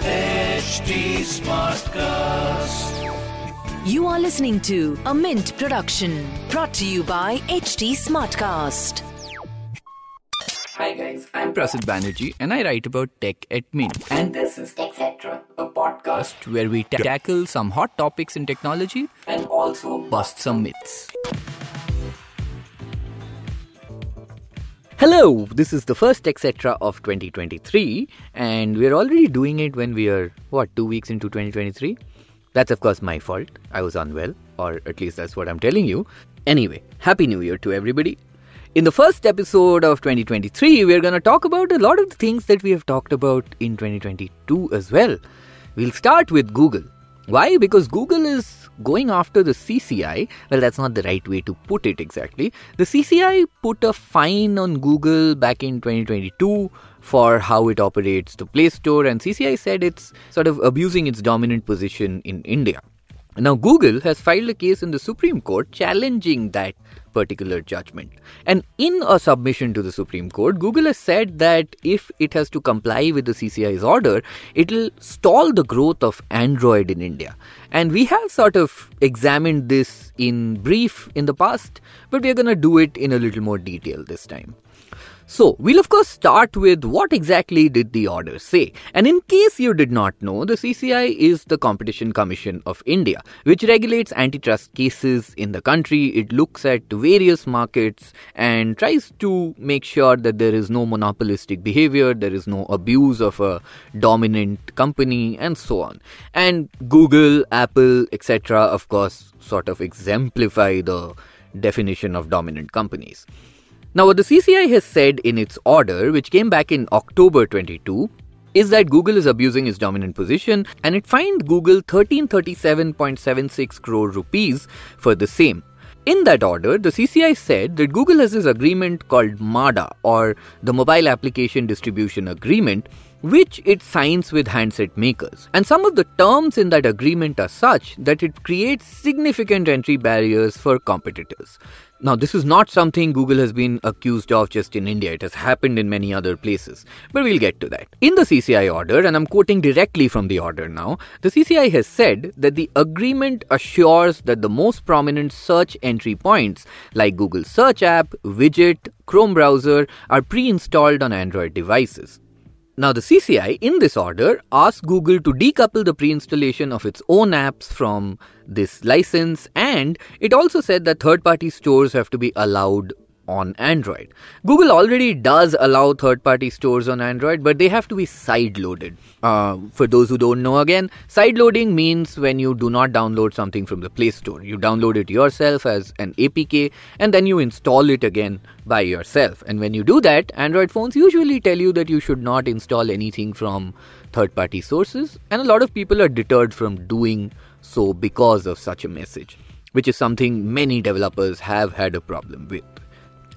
HT Smartcast. You are listening to a Mint production brought to you by HT Smartcast. Hi guys, I'm Prasid Banerjee and I write about tech at Mint, and this is Etc. a podcast where we ta- tackle some hot topics in technology, and also bust some myths. Hello, this is the first etc of 2023 and we're already doing it when we are what 2 weeks into 2023. That's of course my fault. I was unwell or at least that's what I'm telling you. Anyway, happy new year to everybody. In the first episode of 2023, we're going to talk about a lot of the things that we have talked about in 2022 as well. We'll start with Google. Why? Because Google is going after the CCI. Well, that's not the right way to put it exactly. The CCI put a fine on Google back in 2022 for how it operates the Play Store, and CCI said it's sort of abusing its dominant position in India. Now, Google has filed a case in the Supreme Court challenging that particular judgment. And in a submission to the Supreme Court, Google has said that if it has to comply with the CCI's order, it'll stall the growth of Android in India. And we have sort of examined this in brief in the past, but we're going to do it in a little more detail this time. So, we'll of course start with what exactly did the order say. And in case you did not know, the CCI is the Competition Commission of India, which regulates antitrust cases in the country. It looks at various markets and tries to make sure that there is no monopolistic behavior, there is no abuse of a dominant company, and so on. And Google, Apple, etc., of course, sort of exemplify the definition of dominant companies. Now, what the CCI has said in its order, which came back in October 22, is that Google is abusing its dominant position and it fined Google 1337.76 crore rupees for the same. In that order, the CCI said that Google has this agreement called MADA or the Mobile Application Distribution Agreement, which it signs with handset makers. And some of the terms in that agreement are such that it creates significant entry barriers for competitors. Now, this is not something Google has been accused of just in India. It has happened in many other places. But we'll get to that. In the CCI order, and I'm quoting directly from the order now, the CCI has said that the agreement assures that the most prominent search entry points, like Google Search app, widget, Chrome browser, are pre installed on Android devices. Now, the CCI in this order asked Google to decouple the pre installation of its own apps from this license, and it also said that third party stores have to be allowed on Android. Google already does allow third party stores on Android, but they have to be side loaded. Uh, for those who don't know, again, side loading means when you do not download something from the Play Store. You download it yourself as an APK and then you install it again by yourself. And when you do that, Android phones usually tell you that you should not install anything from third party sources, and a lot of people are deterred from doing so because of such a message, which is something many developers have had a problem with.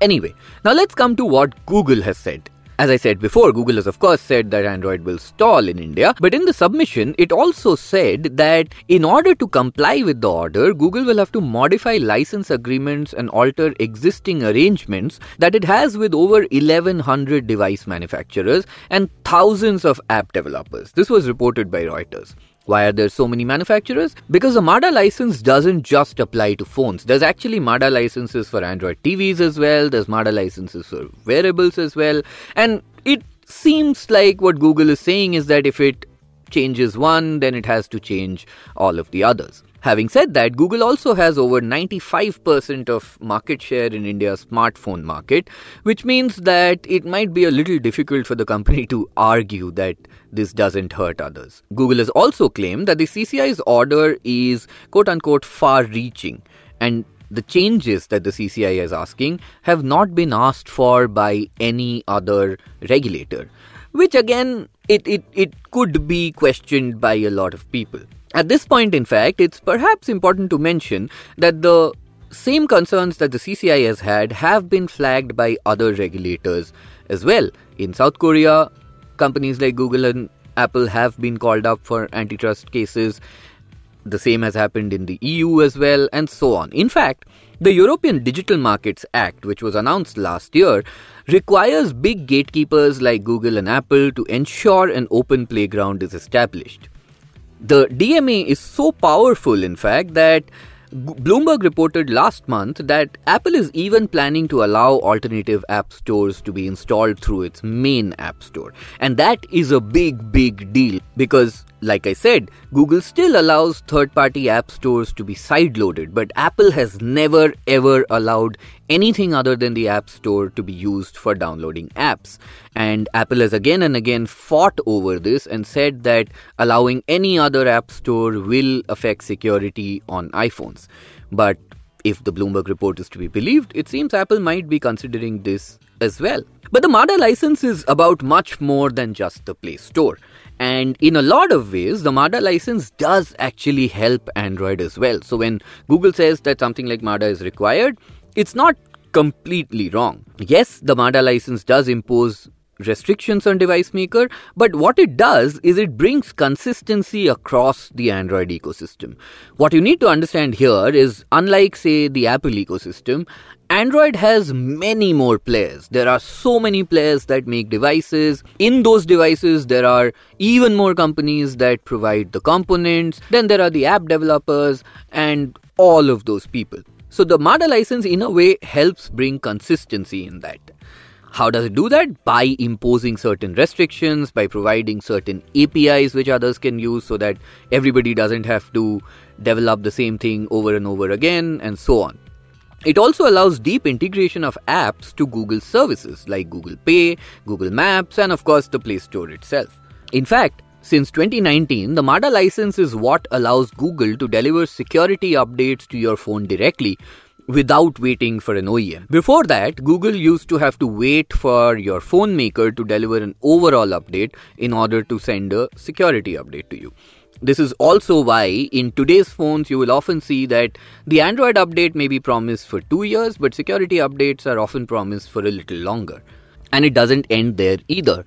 Anyway, now let's come to what Google has said. As I said before, Google has of course said that Android will stall in India, but in the submission, it also said that in order to comply with the order, Google will have to modify license agreements and alter existing arrangements that it has with over 1100 device manufacturers and thousands of app developers. This was reported by Reuters. Why are there so many manufacturers? Because the MADA license doesn't just apply to phones. There's actually MADA licenses for Android TVs as well, there's MADA licenses for wearables as well. And it seems like what Google is saying is that if it changes one, then it has to change all of the others. Having said that, Google also has over 95% of market share in India's smartphone market, which means that it might be a little difficult for the company to argue that this doesn't hurt others. Google has also claimed that the CCI's order is quote unquote far reaching and the changes that the CCI is asking have not been asked for by any other regulator, which again, it, it, it could be questioned by a lot of people. At this point, in fact, it's perhaps important to mention that the same concerns that the CCI has had have been flagged by other regulators as well. In South Korea, companies like Google and Apple have been called up for antitrust cases. The same has happened in the EU as well, and so on. In fact, The European Digital Markets Act, which was announced last year, requires big gatekeepers like Google and Apple to ensure an open playground is established. The DMA is so powerful, in fact, that Bloomberg reported last month that Apple is even planning to allow alternative app stores to be installed through its main app store. And that is a big, big deal because, like I said, Google still allows third party app stores to be sideloaded, but Apple has never ever allowed anything other than the App Store to be used for downloading apps. And Apple has again and again fought over this and said that allowing any other App Store will affect security on iPhones. But if the Bloomberg report is to be believed, it seems Apple might be considering this as well. But the MADA license is about much more than just the Play Store. And in a lot of ways, the MADA license does actually help Android as well. So when Google says that something like MADA is required, it's not completely wrong. Yes, the MADA license does impose restrictions on device maker but what it does is it brings consistency across the android ecosystem what you need to understand here is unlike say the apple ecosystem android has many more players there are so many players that make devices in those devices there are even more companies that provide the components then there are the app developers and all of those people so the MADA license in a way helps bring consistency in that. How does it do that? By imposing certain restrictions, by providing certain APIs which others can use so that everybody doesn't have to develop the same thing over and over again, and so on. It also allows deep integration of apps to Google services like Google Pay, Google Maps, and of course the Play Store itself. In fact, since 2019, the MADA license is what allows Google to deliver security updates to your phone directly without waiting for an OEM. Before that, Google used to have to wait for your phone maker to deliver an overall update in order to send a security update to you. This is also why in today's phones you will often see that the Android update may be promised for two years, but security updates are often promised for a little longer. And it doesn't end there either.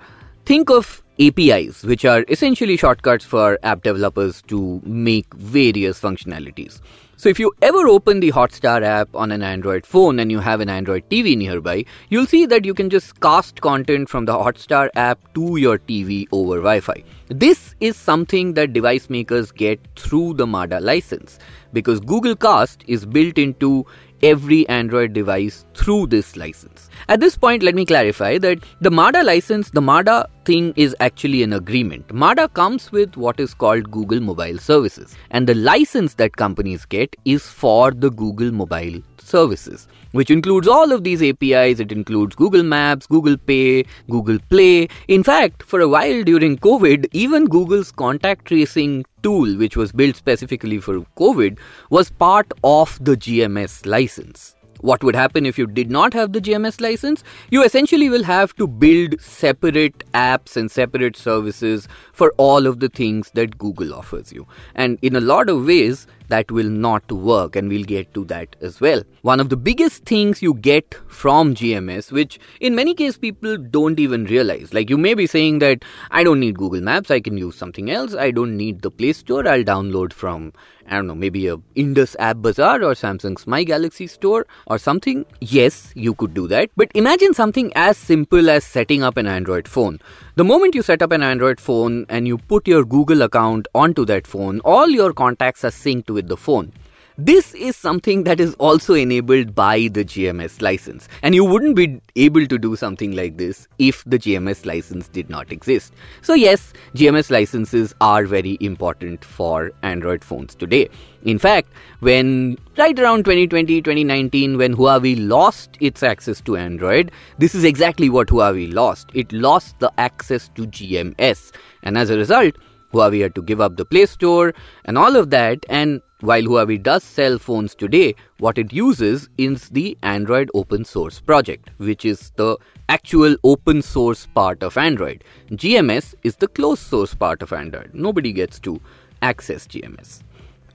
Think of APIs, which are essentially shortcuts for app developers to make various functionalities. So, if you ever open the Hotstar app on an Android phone and you have an Android TV nearby, you'll see that you can just cast content from the Hotstar app to your TV over Wi Fi. This is something that device makers get through the MADA license because Google Cast is built into every Android device through this license. At this point, let me clarify that the MADA license, the MADA thing is actually an agreement. MADA comes with what is called Google Mobile Services, and the license that companies get is for the Google Mobile Services, which includes all of these APIs. It includes Google Maps, Google Pay, Google Play. In fact, for a while during COVID, even Google's contact tracing tool, which was built specifically for COVID, was part of the GMS license. What would happen if you did not have the GMS license? You essentially will have to build separate apps and separate services for all of the things that Google offers you. And in a lot of ways, that will not work, and we'll get to that as well. One of the biggest things you get from GMS, which in many cases people don't even realize, like you may be saying that I don't need Google Maps, I can use something else, I don't need the Play Store, I'll download from I don't know, maybe a Indus App Bazaar or Samsung's My Galaxy Store or something. Yes, you could do that. But imagine something as simple as setting up an Android phone. The moment you set up an Android phone and you put your Google account onto that phone, all your contacts are synced with the phone. This is something that is also enabled by the GMS license. And you wouldn't be able to do something like this if the GMS license did not exist. So, yes, GMS licenses are very important for Android phones today. In fact, when right around 2020 2019, when Huawei lost its access to Android, this is exactly what Huawei lost. It lost the access to GMS. And as a result, Huawei had to give up the Play Store and all of that. And while Huawei does sell phones today, what it uses is the Android open source project, which is the actual open source part of Android. GMS is the closed source part of Android. Nobody gets to access GMS.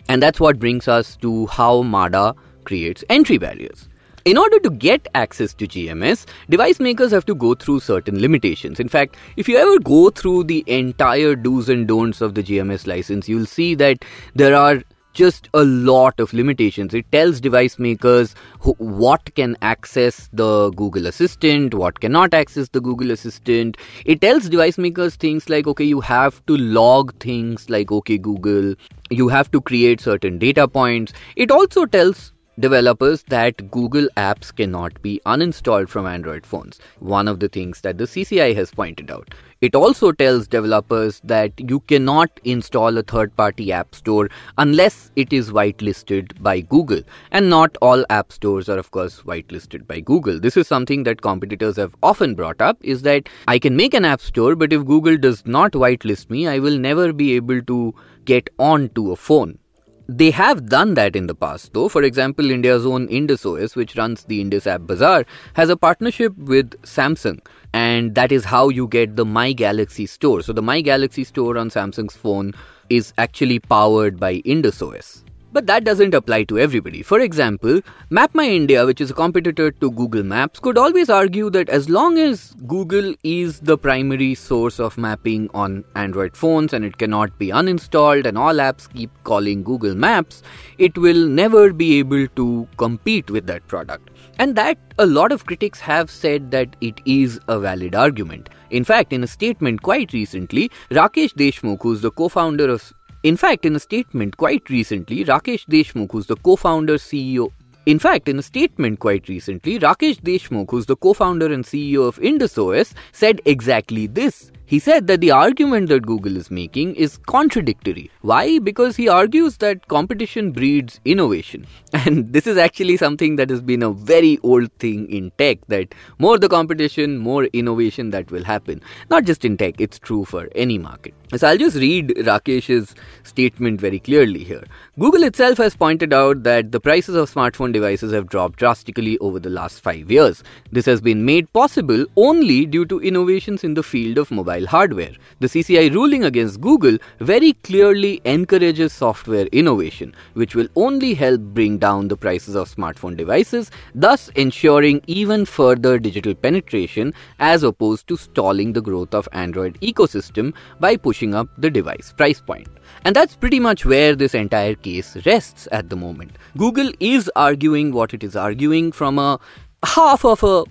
And that's what brings us to how MADA creates entry barriers. In order to get access to GMS, device makers have to go through certain limitations. In fact, if you ever go through the entire do's and don'ts of the GMS license, you'll see that there are just a lot of limitations. It tells device makers who, what can access the Google Assistant, what cannot access the Google Assistant. It tells device makers things like, okay, you have to log things like, okay, Google, you have to create certain data points. It also tells developers that Google apps cannot be uninstalled from Android phones, one of the things that the CCI has pointed out. It also tells developers that you cannot install a third party app store unless it is whitelisted by Google. And not all app stores are, of course, whitelisted by Google. This is something that competitors have often brought up is that I can make an app store, but if Google does not whitelist me, I will never be able to get onto a phone. They have done that in the past, though. For example, India's own Indus OS, which runs the Indus App Bazaar, has a partnership with Samsung, and that is how you get the My Galaxy store. So, the My Galaxy store on Samsung's phone is actually powered by Indus OS. But that doesn't apply to everybody. For example, MapMyIndia, which is a competitor to Google Maps, could always argue that as long as Google is the primary source of mapping on Android phones and it cannot be uninstalled and all apps keep calling Google Maps, it will never be able to compete with that product. And that a lot of critics have said that it is a valid argument. In fact, in a statement quite recently, Rakesh Deshmukh, who's the co founder of in fact, in a statement quite recently, Rakesh Deshmukh, who's the co-founder CEO in fact, in a statement quite recently, Rakesh Deshmukh, who's the co-founder and CEO of IndusOS, said exactly this. He said that the argument that Google is making is contradictory. Why? Because he argues that competition breeds innovation. And this is actually something that has been a very old thing in tech that more the competition, more innovation that will happen. Not just in tech, it's true for any market. So I'll just read Rakesh's statement very clearly here. Google itself has pointed out that the prices of smartphone devices have dropped drastically over the last five years. This has been made possible only due to innovations in the field of mobile hardware. The CCI ruling against Google very clearly encourages software innovation, which will only help bring down the prices of smartphone devices, thus ensuring even further digital penetration as opposed to stalling the growth of Android ecosystem by pushing up the device price point. And that's pretty much where this entire case rests at the moment. Google is arguing what it is arguing from a half of a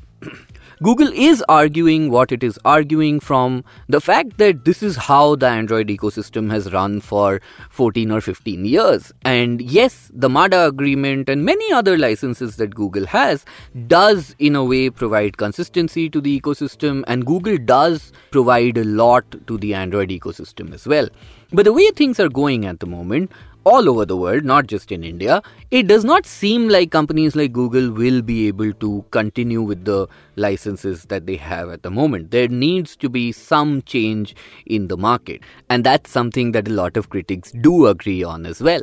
Google is arguing what it is arguing from the fact that this is how the Android ecosystem has run for 14 or 15 years. And yes, the MADA agreement and many other licenses that Google has does in a way provide consistency to the ecosystem and Google does provide a lot to the Android ecosystem as well. But the way things are going at the moment, all over the world, not just in India, it does not seem like companies like Google will be able to continue with the licenses that they have at the moment. There needs to be some change in the market, and that's something that a lot of critics do agree on as well.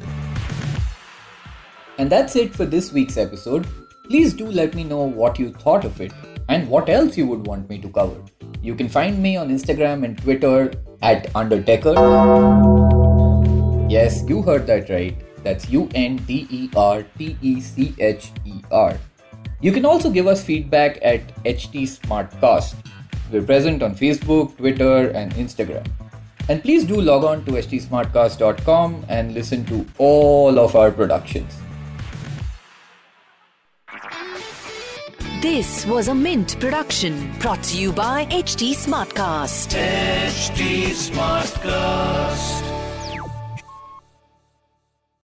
And that's it for this week's episode. Please do let me know what you thought of it and what else you would want me to cover. You can find me on Instagram and Twitter at Undertecher. Yes, you heard that right. That's U N D E R T E C H E R. You can also give us feedback at HT Smartcast. We're present on Facebook, Twitter, and Instagram. And please do log on to htsmartcast.com and listen to all of our productions. This was a Mint production brought to you by HT Smartcast. HT Smartcast.